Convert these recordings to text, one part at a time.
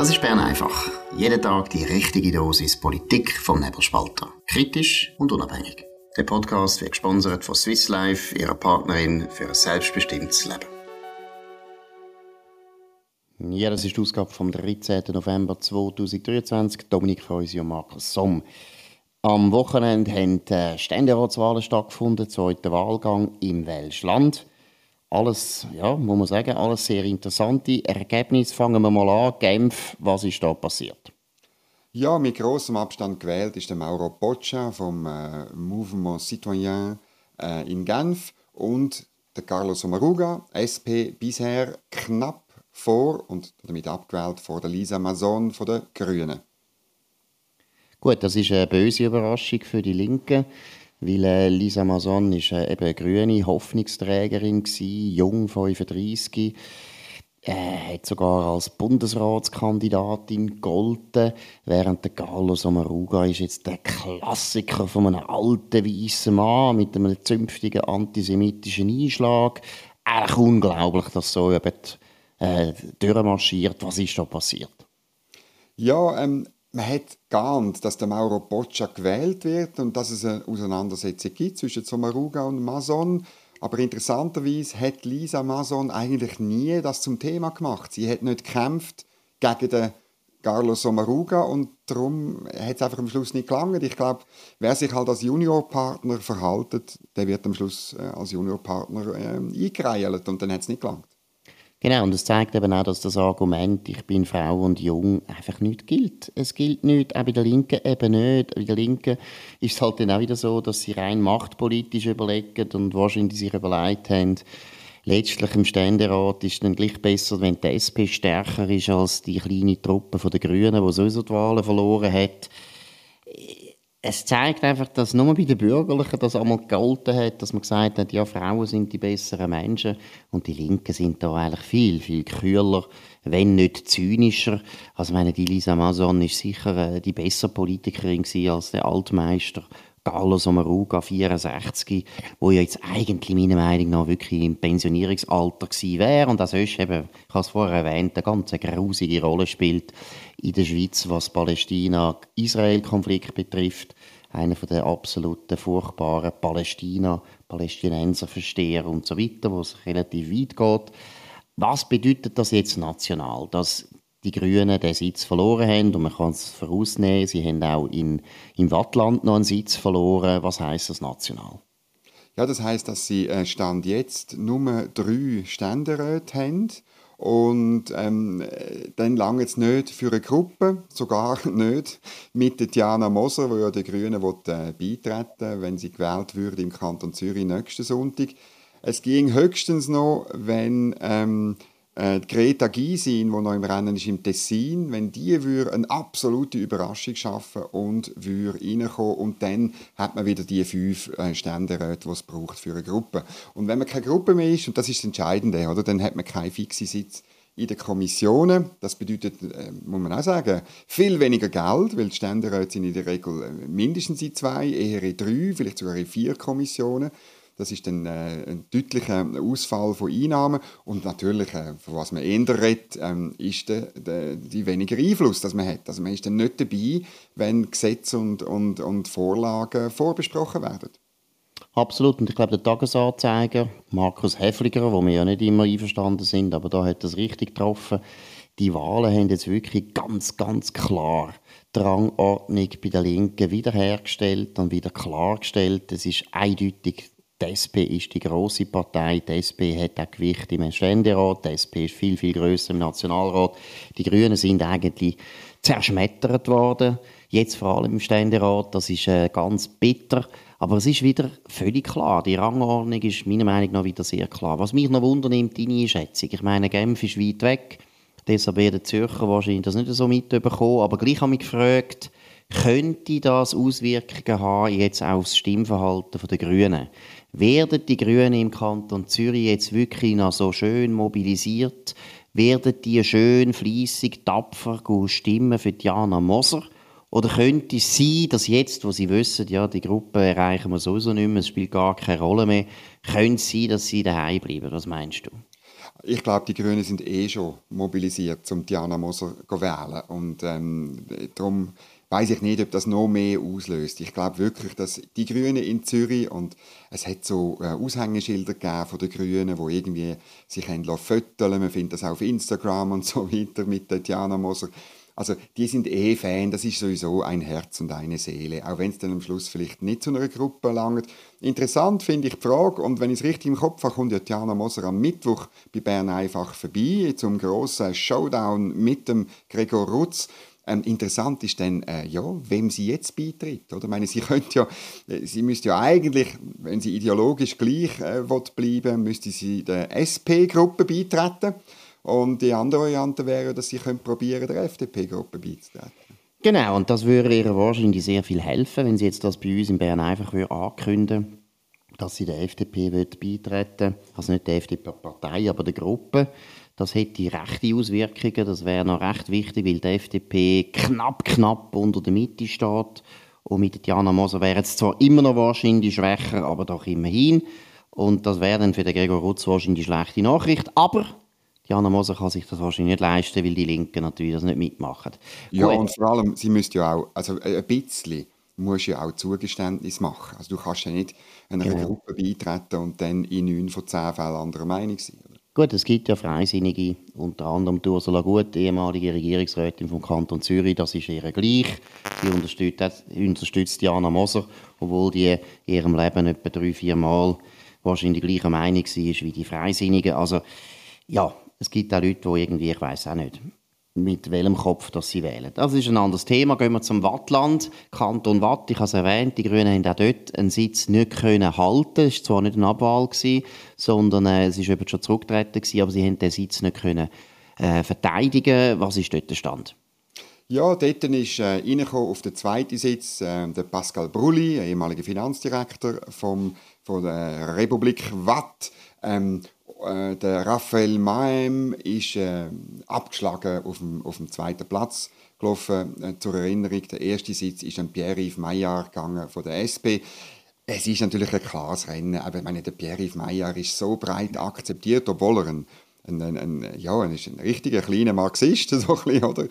Das ist Bern einfach. Jeden Tag die richtige Dosis Politik vom Nebelspalter. Kritisch und unabhängig. Der Podcast wird gesponsert von Swiss Life, ihrer Partnerin für ein selbstbestimmtes Leben. Ja, das ist die Ausgabe vom 13. November 2023. Dominik Freusi und Markus Somm. Am Wochenende haben die Ständeratswahlen stattgefunden, zweiter Wahlgang im Welschland alles, ja, muss man sagen, alles sehr interessante Ergebnisse. Fangen wir mal an. Genf, was ist da passiert? Ja, mit großem Abstand gewählt ist der Mauro Boccia vom äh, Mouvement Citoyen äh, in Genf und der Carlos Omaruga, SP, bisher knapp vor und damit abgewählt vor der Lisa Mason von der Grünen. Gut, das ist eine böse Überraschung für die Linken. Weil äh, Lisa Mason ist äh, eben eine grüne Hoffnungsträgerin gewesen, jung, 35. Äh, hat sogar als Bundesratskandidatin gegolten, während der Carlos Amaruga ist jetzt der Klassiker von einem alten weißen Mann mit einem zünftigen antisemitischen Einschlag. Eigentlich unglaublich, dass so jemand äh, durchmarschiert. Was ist da passiert? Ja, ähm, man hat geahnt, dass der Mauro Boccia gewählt wird und dass es eine Auseinandersetzung gibt zwischen Sommaruga und Mason. Aber interessanterweise hat Lisa Mason eigentlich nie das zum Thema gemacht. Sie hat nicht gekämpft gegen den Carlos Sommaruga und darum hat es einfach am Schluss nicht gelangt. Ich glaube, wer sich halt als Juniorpartner verhaltet, der wird am Schluss äh, als Juniorpartner äh, eingereilt und dann hat es nicht gelangt. Genau, und es zeigt eben auch, dass das Argument, ich bin Frau und jung, einfach nicht gilt. Es gilt nicht, auch bei der Linken eben nicht. Bei der Linken ist es halt dann auch wieder so, dass sie rein machtpolitisch überlegen und wahrscheinlich sich überlegt haben, letztlich im Ständerat ist es dann gleich besser, wenn die SP stärker ist als die kleine Truppe der Grünen, die sowieso die Wahlen verloren hat es zeigt einfach, dass nur bei den Bürgerlichen das einmal gegolten hat, dass man gesagt hat, ja, Frauen sind die besseren Menschen und die Linken sind da eigentlich viel, viel kühler, wenn nicht zynischer. Also, ich meine, die Lisa Mason ist sicher äh, die bessere Politikerin als der Altmeister Carlos Omaruga, 64, wo ja jetzt eigentlich meiner Meinung nach wirklich im Pensionierungsalter gewesen wäre und das ist eben, ich habe es vorher erwähnt, eine ganz grusige Rolle spielt in der Schweiz, was Palästina-Israel-Konflikt betrifft. Einer von den absoluten furchtbaren Palästina, Palästinenser-Versteher und so weiter, wo es relativ weit geht. Was bedeutet das jetzt national? Dass die Grünen den Sitz verloren haben und man kann es vorausnehmen, sie haben auch in, im Wattland noch einen Sitz verloren. Was heißt das national? Ja, das heißt, dass sie äh, Stand jetzt nur drei Ständeräte haben und ähm, dann lange es nicht für eine Gruppe, sogar nicht mit Diana Moser, die ja die Grünen will, äh, beitreten wenn sie gewählt würde im Kanton Zürich nächsten Sonntag. Es ging höchstens noch, wenn ähm, äh, Greta Gysin, die noch im Rennen ist im Tessin, wenn die eine absolute Überraschung schaffen und würde reinkommen und dann hat man wieder die fünf äh, Ständeräte, die es braucht für eine Gruppe. Und wenn man keine Gruppe mehr ist, und das ist das Entscheidende, oder, dann hat man keinen fixen Sitz in den Kommissionen. Das bedeutet, äh, muss man auch sagen, viel weniger Geld, weil die Ständeräte sind in der Regel äh, mindestens in zwei, eher in drei, vielleicht sogar in vier Kommissionen. Das ist dann äh, ein deutlicher Ausfall von Einnahmen. Und natürlich, äh, von was man eher redet, ähm, ist der, der, die weniger Einfluss, das man hat. Also man ist dann nicht dabei, wenn Gesetze und, und, und Vorlagen vorbesprochen werden. Absolut. Und ich glaube, der Tagesanzeiger, Markus Häfliger, wo wir ja nicht immer einverstanden sind, aber da hat das richtig getroffen. Die Wahlen haben jetzt wirklich ganz, ganz klar die Rangordnung bei der Linken wiederhergestellt und wieder klargestellt. Es ist eindeutig die SP ist die große Partei. Die SP hat auch Gewicht im Ständerat. Die SP ist viel, viel größer im Nationalrat. Die Grünen sind eigentlich zerschmettert worden. Jetzt vor allem im Ständerat. Das ist äh, ganz bitter. Aber es ist wieder völlig klar. Die Rangordnung ist meiner Meinung nach wieder sehr klar. Was mich noch wundernimmt, deine Einschätzung. Ich meine, Genf ist weit weg. Deshalb werden Zürcher wahrscheinlich das nicht so mitbekommen. Aber gleich habe ich mich gefragt, könnte das Auswirkungen haben jetzt aufs Stimmverhalten der Grünen? Werden die Grünen im Kanton Zürich jetzt wirklich noch so schön mobilisiert? Werden die schön, fließig, tapfer stimmen für Diana Moser? Oder könnte es sein, dass jetzt, wo sie wissen, ja, die Gruppe erreichen wir sowieso nicht mehr, es spielt gar keine Rolle mehr, könnte es sein, dass sie daheim bleiben? Was meinst du? Ich glaube, die Grünen sind eh schon mobilisiert, um Diana Moser zu wählen. Und ähm, darum weiß ich nicht, ob das noch mehr auslöst. Ich glaube wirklich, dass die Grünen in Zürich und es hat so äh, Aushängeschilder gegeben von den Grünen, wo irgendwie sich föteln. Man findet das auch auf Instagram und so weiter mit Diana Moser. Also die sind eh Fan, das ist sowieso ein Herz und eine Seele, auch wenn es dann am Schluss vielleicht nicht zu einer Gruppe langt. Interessant finde ich die Frage, und wenn ich es richtig im Kopf habe, kommt ja Diana Moser am Mittwoch bei Bern einfach vorbei zum grossen Showdown mit dem Gregor Rutz. Ähm, interessant ist dann, äh, ja, wem sie jetzt beitritt. Oder? Ich meine, sie könnte ja, äh, sie müsste ja eigentlich, wenn sie ideologisch gleich äh, bleiben müsste sie der SP-Gruppe beitreten. Und die andere Variante wäre, dass sie probieren der FDP-Gruppe beizutreten. Genau, und das würde ihr wahrscheinlich sehr viel helfen, wenn sie jetzt das bei uns in Bern einfach ankündigen dass sie der FDP beitreten Also nicht der FDP-Partei, aber der Gruppe. Das hätte rechte Auswirkungen. Das wäre noch recht wichtig, weil die FDP knapp, knapp unter der Mitte steht. Und mit Diana Moser wäre es zwar immer noch wahrscheinlich schwächer, aber doch immerhin. Und das wäre dann für den Gregor Rutz wahrscheinlich die schlechte Nachricht. Aber Jana Moser kann sich das wahrscheinlich nicht leisten, weil die Linken natürlich das nicht mitmachen. Ja, Gut. und vor allem, sie müsste ja auch, also ein bisschen musst ja auch Zugeständnis machen. Also du kannst ja nicht einer genau. Gruppe beitreten und dann in neun von zehn Fällen anderer Meinung sein. Gut, es gibt ja Freisinnige, unter anderem Ursula Gut, ehemalige Regierungsrätin vom Kanton Zürich, das ist ihr gleich. Sie unterstützt, unterstützt Jana Moser, obwohl die in ihrem Leben etwa drei, vier Mal wahrscheinlich gleicher Meinung war wie die Freisinnigen. Also, ja, es gibt auch Leute, die irgendwie, ich weiß auch nicht, mit welchem Kopf dass sie wählen. Das ist ein anderes Thema. Gehen wir zum Wattland, Kanton Watt. Ich habe es erwähnt, die Grünen haben auch dort einen Sitz nicht können halten. Es war zwar nicht eine Abwahl, gewesen, sondern äh, es eben schon zurückgetreten, gewesen, aber sie haben den Sitz nicht können äh, verteidigen. Was ist dort der Stand? Ja, dort ist äh, auf den zweiten Sitz äh, der Pascal Brulli, ehemaliger Finanzdirektor vom, von der Republik Watt. Ähm, äh, der Raphael Maem ist äh, abgeschlagen auf dem, auf dem zweiten Platz gelaufen. Äh, zur Erinnerung, der erste Sitz ist an Pierre-Yves Maillard gegangen von der SP. Es ist natürlich ein klares Rennen, aber ich meine, der Pierre-Yves Maillard ist so breit akzeptiert, obwohl er ein ein, ein, ein, ja, ist ein richtiger kleiner Marxist, so bisschen, oder?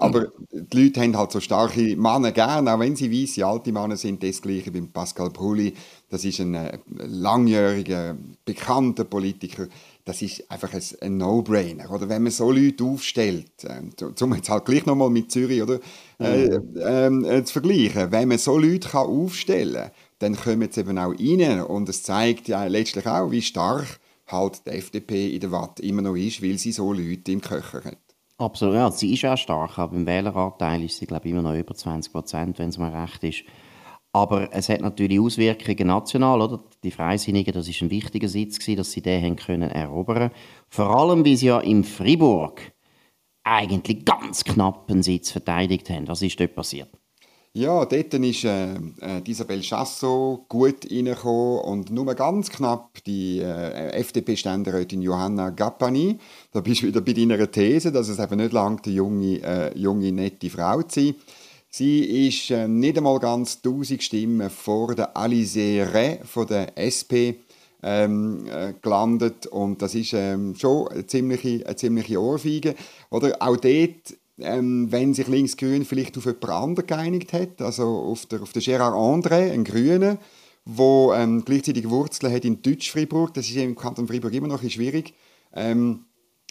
Aber die Leute haben halt so starke Männer gern, auch wenn sie weiße alte Männer sind. Das Gleiche beim Pascal Brulli. Das ist ein äh, langjähriger, bekannter Politiker. Das ist einfach ein, ein No-Brainer. Oder wenn man so Leute aufstellt, äh, zum jetzt halt gleich nochmal mit Zürich oder, äh, mhm. äh, zu vergleichen, wenn man so Leute kann aufstellen kann, dann kommen sie eben auch rein. Und es zeigt ja letztlich auch, wie stark halt die FDP in der Watt immer noch ist, weil sie so Leute im Köcher hat. Absolut, ja, sie ist auch stark, aber im Wähleranteil ist sie, glaube ich, immer noch über 20 Prozent, wenn es mir recht ist. Aber es hat natürlich Auswirkungen national, oder? Die Freisinnigen, das ist ein wichtiger Sitz gewesen, dass sie den haben können erobern. Vor allem, weil sie ja in Fribourg eigentlich ganz knapp einen Sitz verteidigt haben. Was ist dort passiert? Ja, dort ist äh, äh, Isabel Chassot gut reingekommen und nur ganz knapp die äh, FDP-Ständerätin Johanna Gappani. Da bist du wieder bei deiner These, dass es eben nicht lange die junge, äh, junge, nette Frau zu Sie ist äh, nicht einmal ganz 1000 Stimmen vor der Alizé Rey von der SP ähm, äh, gelandet und das ist ähm, schon eine ziemliche, eine ziemliche Ohrfeige. Oder auch dort ähm, wenn sich Linksgrün vielleicht auf jemand anderen geeinigt hat, also auf der, auf der Gérard André, ein Grüner, der ähm, gleichzeitig Wurzeln hat in Deutsch-Fribourg, das ist im Kanton Fribourg immer noch ein schwierig, ähm,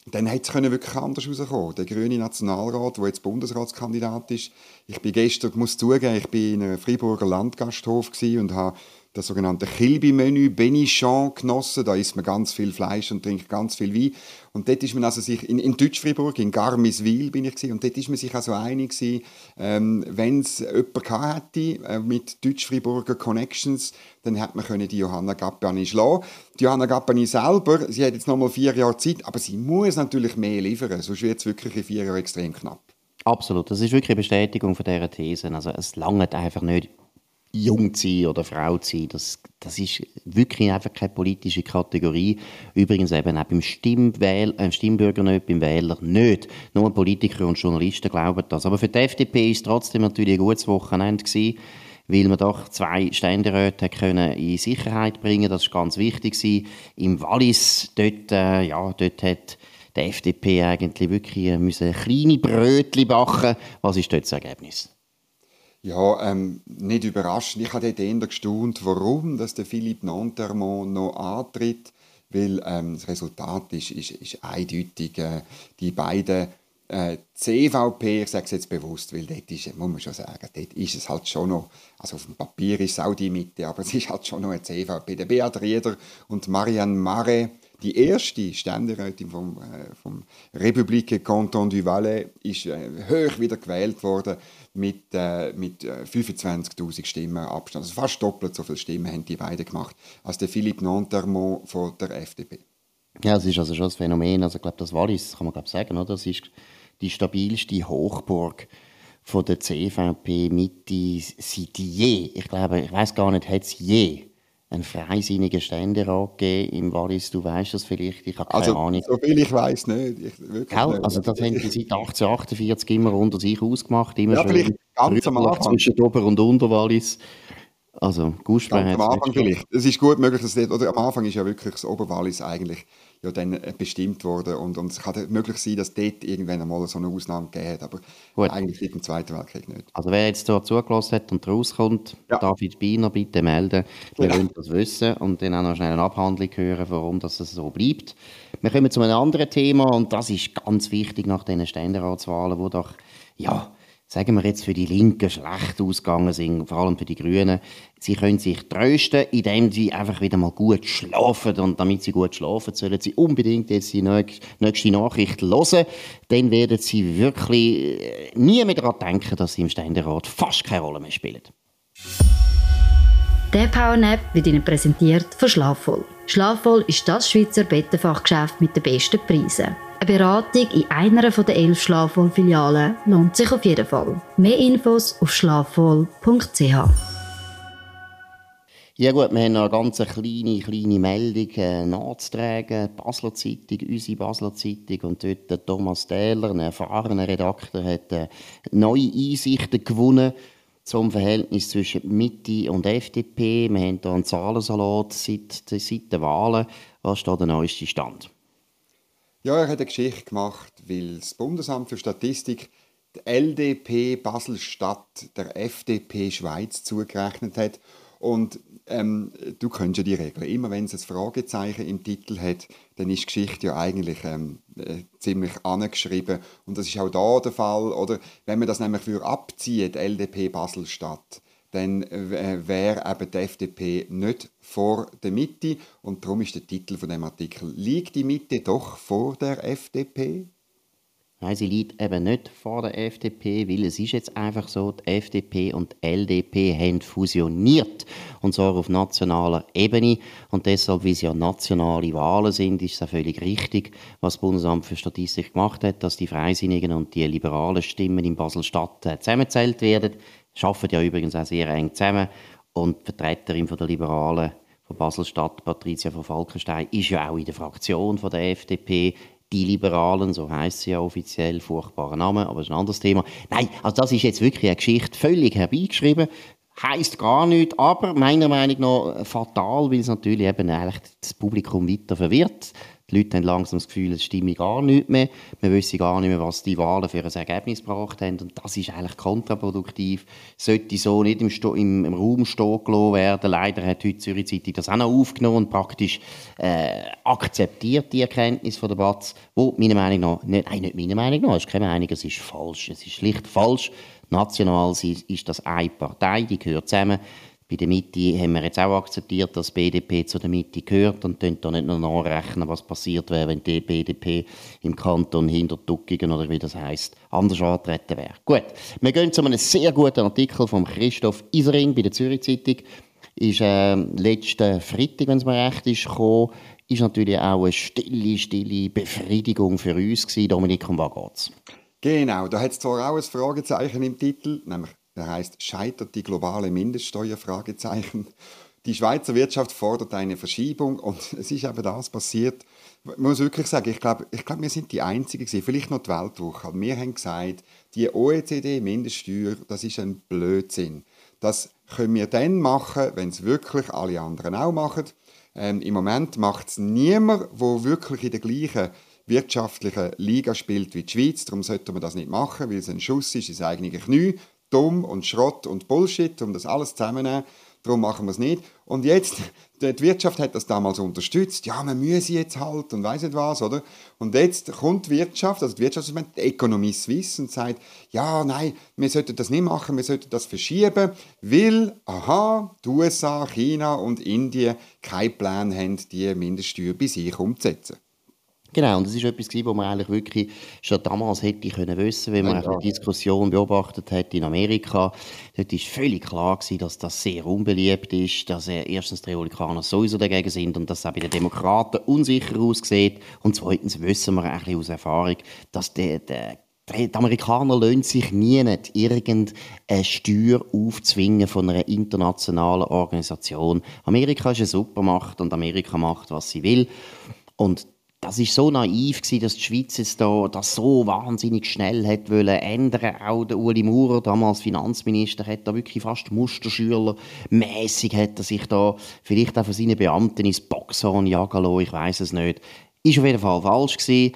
dann hätte es wirklich anders rauskommen Der grüne Nationalrat, der jetzt Bundesratskandidat ist. Ich bin gestern, muss zugeben, ich bin in einem Friburger Landgasthof und habe das sogenannte Kilby-Menü Benichon genossen. Da isst man ganz viel Fleisch und trinkt ganz viel Wein. Und dort ist man also sich, in, in Deutsch-Fribourg, in Garmiswil bin ich gewesen, und dort ist man sich also einig gewesen, ähm, wenn es jemanden hätte äh, mit Deutsch-Friburger Connections, dann hätte man können die Johanna Gappani schlagen Die Johanna Gappani selber, sie hat jetzt noch mal vier Jahre Zeit, aber sie muss natürlich mehr liefern, sonst wird es wirklich in vier Jahren extrem knapp. Absolut, das ist wirklich eine Bestätigung von dieser These. Also es langt einfach nicht jung zu sein oder Frau zu sein, das, das ist wirklich einfach keine politische Kategorie. Übrigens eben auch beim Stimmwähl, äh, Stimmbürger nicht, beim Wähler nicht. Nur Politiker und Journalisten glauben das. Aber für die FDP ist es trotzdem natürlich ein gutes Wochenende gewesen, weil man doch zwei Ständeräte in Sicherheit bringen Das war ganz wichtig. Im Wallis, dort, äh, ja, dort hat die FDP eigentlich wirklich äh, kleine Brötchen backen Was ist dort das Ergebnis? Ja, ähm, nicht überraschend. Ich habe dort eher gestaunt, warum dass der Philippe Nantermont noch antritt, weil ähm, das Resultat ist, ist, ist eindeutig. Äh, die beiden äh, CVP, ich sage es jetzt bewusst, weil dort ist, muss man schon sagen, dort ist es halt schon noch, also auf dem Papier ist es auch die Mitte, aber es ist halt schon noch eine CVP. Der Beat Rieder und Marianne Mare, die erste Ständerätin vom, äh, vom Republique Canton du Valais, ist äh, hoch wieder gewählt worden mit, äh, mit 25'000 äh, Stimmen Abstand. Also fast doppelt so viele Stimmen haben die beiden gemacht als der Philippe Nantermont von der FDP. Ja, es ist also schon ein Phänomen. Also ich glaube, das Wallis, kann man glaube sagen, oder? Das ist die stabilste Hochburg von der CVP Mitte seit je. Ich glaube, ich weiß gar nicht, hat es je einen freisinnigen Ständerat gegeben im Wallis? Du weißt das vielleicht, ich habe keine also, Ahnung. So viel ich weiß nicht. Ich, wirklich nicht. Also das haben die seit 1848 immer unter sich ausgemacht. Immer ja, vielleicht ganz am Anfang. Zwischen Ober- und Unterwallis. Also, Guspre Am Anfang vielleicht. Es ist gut möglich, dass das, oder am Anfang ist ja wirklich das Oberwallis eigentlich ja dann äh, bestimmt worden und, und es kann möglich sein, dass dort irgendwann einmal so eine Ausnahme gegeben hat, aber Gut. eigentlich seit dem Zweiten Weltkrieg nicht. Also wer jetzt dort zugelassen hat und rauskommt, ja. David Biener bitte melden. Wir ja. wollen das wissen und dann auch noch schnell eine Abhandlung hören, warum das so bleibt. Wir kommen zu einem anderen Thema und das ist ganz wichtig nach diesen Ständeratswahlen, wo doch ja sagen wir jetzt für die Linken schlecht ausgegangen sind, vor allem für die Grünen. Sie können sich trösten, indem sie einfach wieder mal gut schlafen. Und damit sie gut schlafen, sollen sie unbedingt jetzt die nächste Nachricht hören. Dann werden sie wirklich äh, nie mehr daran denken, dass sie im Ständerat fast keine Rolle mehr spielen. Der Powernap wird Ihnen präsentiert von Schlafvoll. Schlafvoll ist das Schweizer Bettenfachgeschäft mit den besten Preisen. Eine Beratung in einer der elf Schlafwohl-Filialen lohnt sich auf jeden Fall. Mehr Infos auf schlafwohl.ch. Ja gut, wir haben noch eine ganz kleine, kleine Meldung äh, nachzutragen. Basler Zeitung, unsere Basler Zeitung und dort der Thomas Tähler, ein erfahrener Redakteur, hat äh, neue Einsichten gewonnen zum Verhältnis zwischen Mitte und FDP. Wir haben hier einen Zahlensalat seit, seit den Wahlen. Was ist da der neueste Stand? Ja, er hat eine Geschichte gemacht, weil das Bundesamt für Statistik die LDP Basel-Stadt der FDP Schweiz zugerechnet hat. Und ähm, du kennst ja die Regel. Immer wenn es ein Fragezeichen im Titel hat, dann ist die Geschichte ja eigentlich ähm, äh, ziemlich angeschrieben. Und das ist auch da der Fall. Oder wenn man das nämlich für abzieht, LDP Basel-Stadt, dann äh, wäre eben die FDP nicht vor der Mitte. Und darum ist der Titel von dem Artikel «Liegt die Mitte doch vor der FDP?» Nein, sie liegt eben nicht vor der FDP, weil es ist jetzt einfach so, die FDP und die LDP haben fusioniert, und zwar auf nationaler Ebene. Und deshalb, wie es ja nationale Wahlen sind, ist es auch völlig richtig, was das Bundesamt für Statistik gemacht hat, dass die Freisinnigen und die liberalen Stimmen in Basel-Stadt äh, zusammengezählt werden arbeiten ja übrigens auch sehr eng zusammen. Und die Vertreterin der Liberalen von Basel-Stadt, Patricia von Falkenstein, ist ja auch in der Fraktion von der FDP. Die Liberalen, so heißt sie ja offiziell, furchtbarer Name, aber das ist ein anderes Thema. Nein, also das ist jetzt wirklich eine Geschichte völlig herbeigeschrieben. Heißt gar nichts, aber meiner Meinung nach fatal, weil es natürlich eben eigentlich das Publikum weiter verwirrt. Die Leute haben langsam das Gefühl, es stimme gar nicht mehr. Wir wissen gar nicht mehr, was die Wahlen für ein Ergebnis gebracht haben. Und das ist eigentlich kontraproduktiv. Sollte so nicht im, Sto im, im Raum stehen gelassen werden. Leider hat heute Zürich Zeitung das auch noch aufgenommen und praktisch äh, akzeptiert die Erkenntnis von der Batz, wo meiner Meinung nach, nicht, nein, nicht meiner Meinung nach, es ist keine Meinung, es ist falsch. Es ist schlicht falsch. National ist das eine Partei, die gehört zusammen. Bei der Mitte haben wir jetzt auch akzeptiert, dass BDP zu der Mitte gehört und können da nicht nur nachrechnen, was passiert wäre, wenn die BDP im Kanton Hintertuckigen oder wie das heißt anders antreten wäre. Gut, wir gehen zu einem sehr guten Artikel von Christoph Isering bei der Zürich Zeitung. Ist äh, letzten Freitag, wenn es mir recht ist, gekommen. Ist natürlich auch eine stille, stille Befriedigung für uns gewesen. Dominik, um was geht's? Genau, da hat es zwar auch ein Fragezeichen im Titel, nämlich der heißt Scheitert die globale Mindeststeuer? Die Schweizer Wirtschaft fordert eine Verschiebung und es ist eben das passiert. Ich muss wirklich sagen, ich glaube, ich glaub, wir sind die Einzigen gewesen, vielleicht noch die Weltwoche. Wir haben gesagt, die OECD-Mindeststeuer, das ist ein Blödsinn. Das können wir dann machen, wenn es wirklich alle anderen auch machen. Ähm, Im Moment macht es niemand, der wirklich in der gleichen wirtschaftlichen Liga spielt wie die Schweiz. Darum sollte man das nicht machen, weil es ein Schuss ist ist eigentlich Knie. Dumm und Schrott und Bullshit, um das alles zusammenzunehmen. Darum machen wir es nicht. Und jetzt, die Wirtschaft hat das damals unterstützt. Ja, man müsse jetzt halt und weiß nicht was, oder? Und jetzt kommt die Wirtschaft, also die Wirtschaftsdepartement, die Ökonomie Suisse und sagt, ja, nein, wir sollten das nicht machen, wir sollten das verschieben, weil, aha, die USA, China und Indien keinen Plan haben, die Mindeststeuer bei sich umzusetzen. Genau, und das ist etwas, was man eigentlich wirklich schon damals hätte können wissen, wenn man ja. die Diskussion beobachtet hat in Amerika. Dort war völlig klar gewesen, dass das sehr unbeliebt ist, dass erstens die Republikaner sowieso dagegen sind und dass es auch bei den Demokraten unsicher aussieht. Und zweitens wissen wir ein bisschen aus Erfahrung, dass der, der die Amerikaner lassen sich nie nicht irgendeine Steuer aufzwingen von einer internationalen Organisation. Amerika ist eine Supermacht und Amerika macht, was sie will. Und das ist so naiv gewesen, dass die Schweiz jetzt da das so wahnsinnig schnell hat wollen ändern. Auch der Uli Maurer, damals Finanzminister, hat da wirklich fast Musterschülermäßig er sich da vielleicht auch von seinen Beamten ins Boxhorn jagen lassen. Ich weiß es nicht. Ist auf jeden Fall falsch gewesen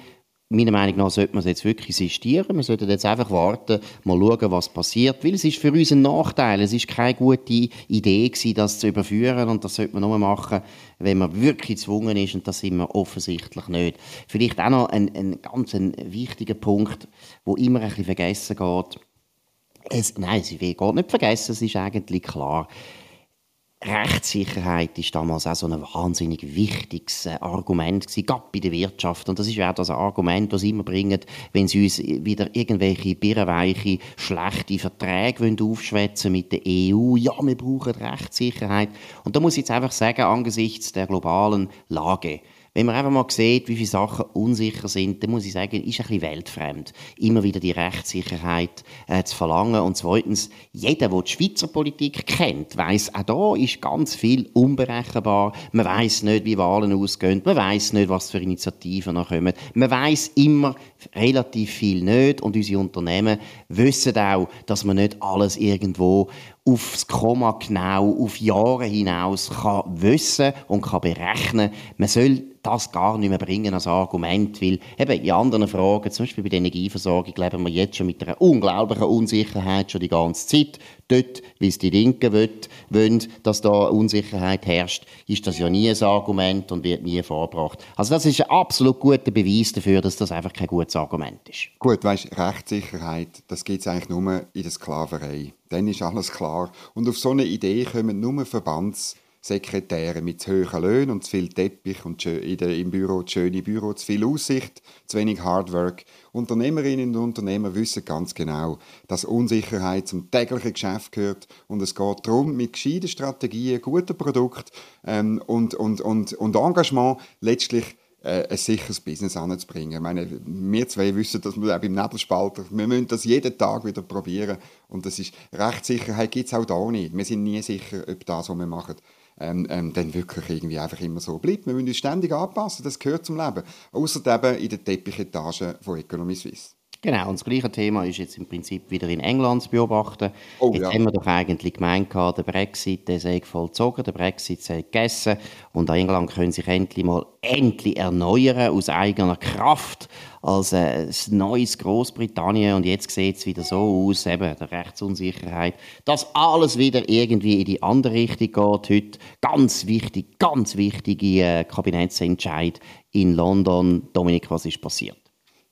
meiner Meinung nach sollte man es jetzt wirklich sistieren. Wir sollten jetzt einfach warten, mal schauen, was passiert. Weil es ist für uns ein Nachteil. Es ist keine gute Idee gewesen, das zu überführen. Und das sollte man nur machen, wenn man wirklich gezwungen ist. Und das sind wir offensichtlich nicht. Vielleicht auch noch ein, ein ganz ein wichtiger Punkt, wo immer ein bisschen vergessen geht. Es, nein, es geht nicht vergessen, es ist eigentlich klar. Rechtssicherheit ist damals auch so ein wahnsinnig wichtiges äh, Argument gewesen, gerade bei der Wirtschaft. Und das ist ja auch das Argument, das immer bringen, wenn sie uns wieder irgendwelche birrenweiche, schlechte Verträge aufschwätzen mit der EU. Ja, wir brauchen Rechtssicherheit. Und da muss ich jetzt einfach sagen, angesichts der globalen Lage, wenn man einfach mal sieht, wie viele Sachen unsicher sind, dann muss ich sagen, ist ein bisschen weltfremd, immer wieder die Rechtssicherheit äh, zu verlangen. Und zweitens, jeder, der die Schweizer Politik kennt, weiß, auch da ist ganz viel unberechenbar. Man weiß nicht, wie Wahlen ausgehen. Man weiß nicht, was für Initiativen noch kommen. Man weiß immer relativ viel nicht. Und unsere Unternehmen wissen auch, dass man nicht alles irgendwo aufs Komma genau, auf Jahre hinaus kann wissen und kann berechnen. Man soll das gar nicht mehr bringen als Argument, weil eben in anderen Fragen, zum Beispiel bei der Energieversorgung, leben wir jetzt schon mit einer unglaublichen Unsicherheit schon die ganze Zeit. Dort, wie es die Linken wollen, dass da Unsicherheit herrscht, ist das ja nie ein Argument und wird nie vorgebracht. Also das ist ein absolut guter Beweis dafür, dass das einfach kein gutes Argument ist. Gut, weißt, Rechtssicherheit, das gibt es eigentlich nur in der Sklaverei dann ist alles klar. Und auf so eine Idee kommen nur Verbandssekretäre mit zu hohen Löhnen und zu viel Teppich und im Büro, zu schöne Büro, zu viel Aussicht, zu wenig Hardwork. Unternehmerinnen und Unternehmer wissen ganz genau, dass Unsicherheit zum täglichen Geschäft gehört und es geht darum, mit gescheiten Strategien, guten Produkten ähm, und, und, und, und Engagement letztlich äh, ein sicheres Business anzubringen. Ich meine, wir zwei wissen, dass wir auch beim Nebelspalter, wir müssen das jeden Tag wieder probieren und das ist, Rechtssicherheit gibt es auch da nicht. Wir sind nie sicher, ob das, was wir machen, ähm, ähm, dann wirklich irgendwie einfach immer so bleibt. Wir müssen uns ständig anpassen, das gehört zum Leben. Außer eben in der Teppichetage von Economy Suisse. Genau, und das gleiche Thema ist jetzt im Prinzip wieder in England zu beobachten. Oh, jetzt ja. haben wir doch eigentlich gemeint, der Brexit der sei vollzogen, der Brexit sei gegessen und England können sich endlich mal endlich erneuern aus eigener Kraft als äh, ein neues Großbritannien und jetzt sieht es wieder so aus, eben der Rechtsunsicherheit, dass alles wieder irgendwie in die andere Richtung geht heute. Ganz wichtig, ganz wichtige äh, Kabinettsentscheid in London. Dominik, was ist passiert?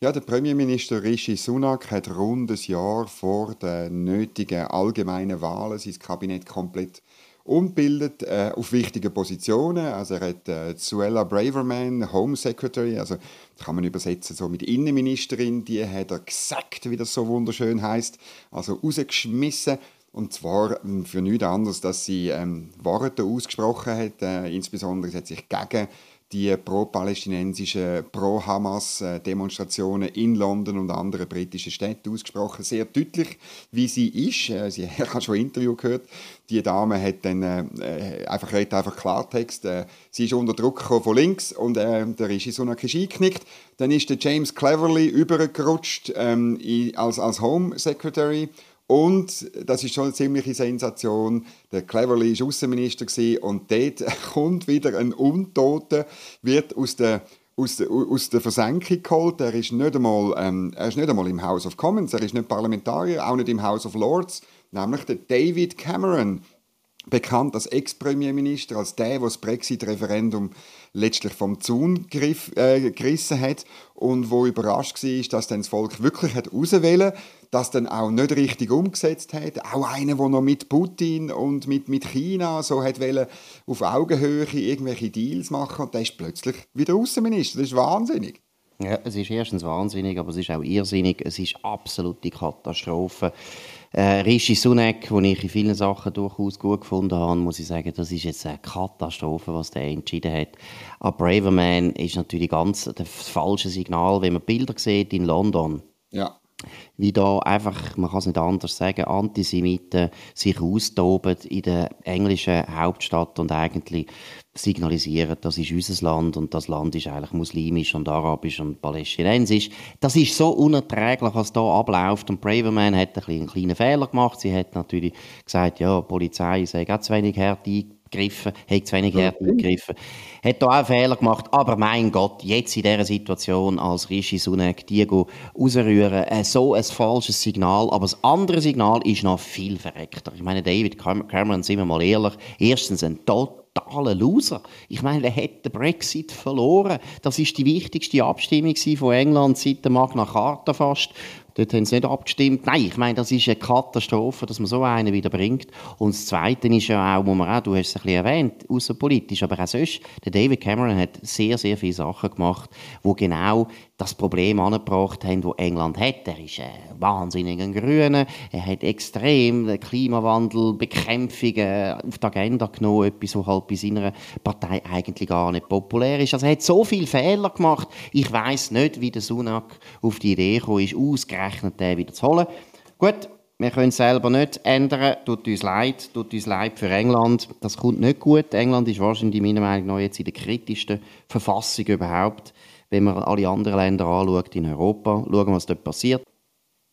Ja, der Premierminister Rishi Sunak hat rund ein Jahr vor den nötigen allgemeinen Wahlen sein Kabinett komplett umbildet äh, auf wichtige Positionen. Also er hat äh, Suella Braverman, Home Secretary, also das kann man übersetzen so mit Innenministerin, die hat er gesagt, wie das so wunderschön heißt, also rausgeschmissen. Und zwar ähm, für nichts anderes, dass sie ähm, Worte ausgesprochen hat, äh, insbesondere sie hat sich gegen die pro-palästinensischen, pro-Hamas-Demonstrationen in London und anderen britischen Städten ausgesprochen. Sehr deutlich, wie sie ist. Äh, sie hat schon ein Interview gehört. Die Dame hat dann äh, einfach, redet einfach Klartext. Äh, sie ist unter Druck von links und äh, der Regie Sunak ist eingeknickt. Dann ist der James Cleverly übergerutscht ähm, als, als Home Secretary Und das ist schon eine ziemliche Sensation. Der Cleverly war Außenminister und dort kommt wieder ein Untoter, wird aus der aus der, aus der Versenkung geholt. Er ist, nicht einmal, ähm, er ist nicht einmal im House of Commons, er ist nicht Parlamentarier, auch nicht im House of Lords, nämlich der David Cameron, bekannt als Ex-Premierminister, als der, der das Brexit-Referendum letztlich vom Zaun griff, äh, gerissen hat und wo überrascht war, dass dann das Volk wirklich hat auswählen das dann auch nicht richtig umgesetzt hat. Auch einer, der noch mit Putin und mit, mit China so hat wollen, auf Augenhöhe irgendwelche Deals machen und der ist plötzlich wieder Außenminister. Das ist wahnsinnig. Ja, es ist erstens wahnsinnig, aber es ist auch irrsinnig. Es ist absolute Katastrophe. Äh, Rishi Sunak, den ich in vielen Sachen durchaus gut gefunden habe, muss ich sagen, das ist jetzt eine Katastrophe, was der entschieden hat. Aber Braverman ist natürlich ganz das falsche Signal, wenn man Bilder sieht in London. Ja wie da einfach, man kann es nicht anders sagen, Antisemiten sich austoben in der englischen Hauptstadt und eigentlich signalisieren, das ist unser Land und das Land ist eigentlich muslimisch und arabisch und palästinensisch. Das ist so unerträglich, was da abläuft und Braverman hat ein einen kleinen Fehler gemacht. Sie hat natürlich gesagt, ja, die Polizei sei auch zu wenig hart eingegriffen, hat zu wenig hart eingegriffen. Hat da auch einen Fehler gemacht, aber mein Gott, jetzt in dieser Situation als Rishi Sunak die rausrühren, äh, so ein falsches Signal, aber das andere Signal ist noch viel verreckter. Ich meine, David Cameron, sind wir mal ehrlich, erstens ein tot totaler Loser. Ich meine, er hat den Brexit verloren. Das ist die wichtigste Abstimmung von England seit der Magna Carta fast. Dort haben sie nicht abgestimmt. Nein, ich meine, das ist eine Katastrophe, dass man so einen wieder bringt. Und das Zweite ist ja auch, wo man auch, du hast es ein bisschen erwähnt, außerpolitisch, aber auch sonst, der David Cameron hat sehr, sehr viele Sachen gemacht, wo genau das Problem angebracht haben, das England hat. Er ist ein wahnsinniger Grüner, er hat extrem den Klimawandel, Bekämpfung auf die Agenda genommen, etwas, was halt bei seiner Partei eigentlich gar nicht populär ist. Also er hat so viele Fehler gemacht. Ich weiß nicht, wie der Sunak auf die Idee gekommen ist, ausgerechnet den wieder zu holen. Gut, wir können es selber nicht ändern. Tut uns leid. Tut uns leid für England. Das kommt nicht gut. England ist wahrscheinlich meiner Meinung nach jetzt in der kritischsten Verfassung überhaupt wenn man alle anderen Länder anschaut in Europa, schauen, was dort passiert.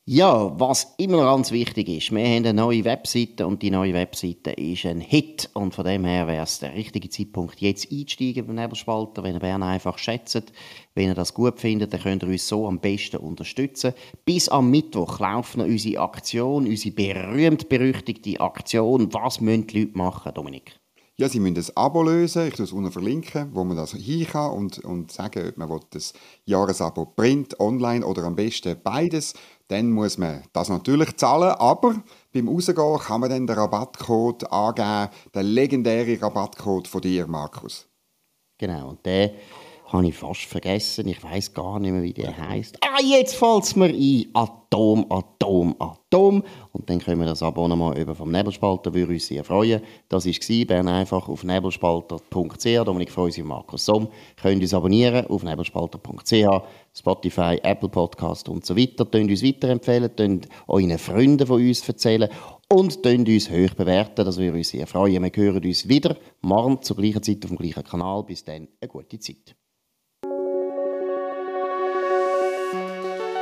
Ja, was immer ganz wichtig ist, wir haben eine neue Webseite und die neue Webseite ist ein Hit und von dem her wäre es der richtige Zeitpunkt, jetzt einzusteigen beim Nebelspalter, wenn ihr Bern einfach schätzt. Wenn ihr das gut findet, dann könnt ihr uns so am besten unterstützen. Bis am Mittwoch noch unsere Aktion, unsere berühmt-berüchtigte Aktion. Was müssen die Leute machen, Dominik? Ja, Sie müssen ein Abo lösen. Ich tue es unten verlinken, wo man das hin kann und, und sagen, ob man das Jahresabo Print, online oder am besten beides. Dann muss man das natürlich zahlen, aber beim Rausgehen kann man dann den Rabattcode angeben, den legendären Rabattcode von dir, Markus. Genau, und der habe ich fast vergessen. Ich weiß gar nicht mehr, wie der heißt. Ah, jetzt fällt es mir ein. Atom, Atom, Atom. Und dann können wir das Abonnement über vom Nebelspalter, würde uns sehr freuen. Das war Bern einfach auf nebelspalter.ch. Dominik Freusi und Markus Somm. Könnt uns abonnieren auf nebelspalter.ch, Spotify, Apple Podcast und so weiter. Könnt uns weiterempfehlen, könnt euren Freunden von uns erzählen und könnt uns hoch bewerten. Das würde uns sehr freuen. Wir hören uns wieder morgen zur gleichen Zeit auf dem gleichen Kanal. Bis dann, eine gute Zeit.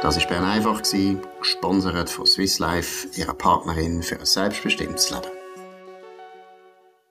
Das war Bern einfach, gesponsert von Swiss Life, ihrer Partnerin für ein selbstbestimmtes Leben.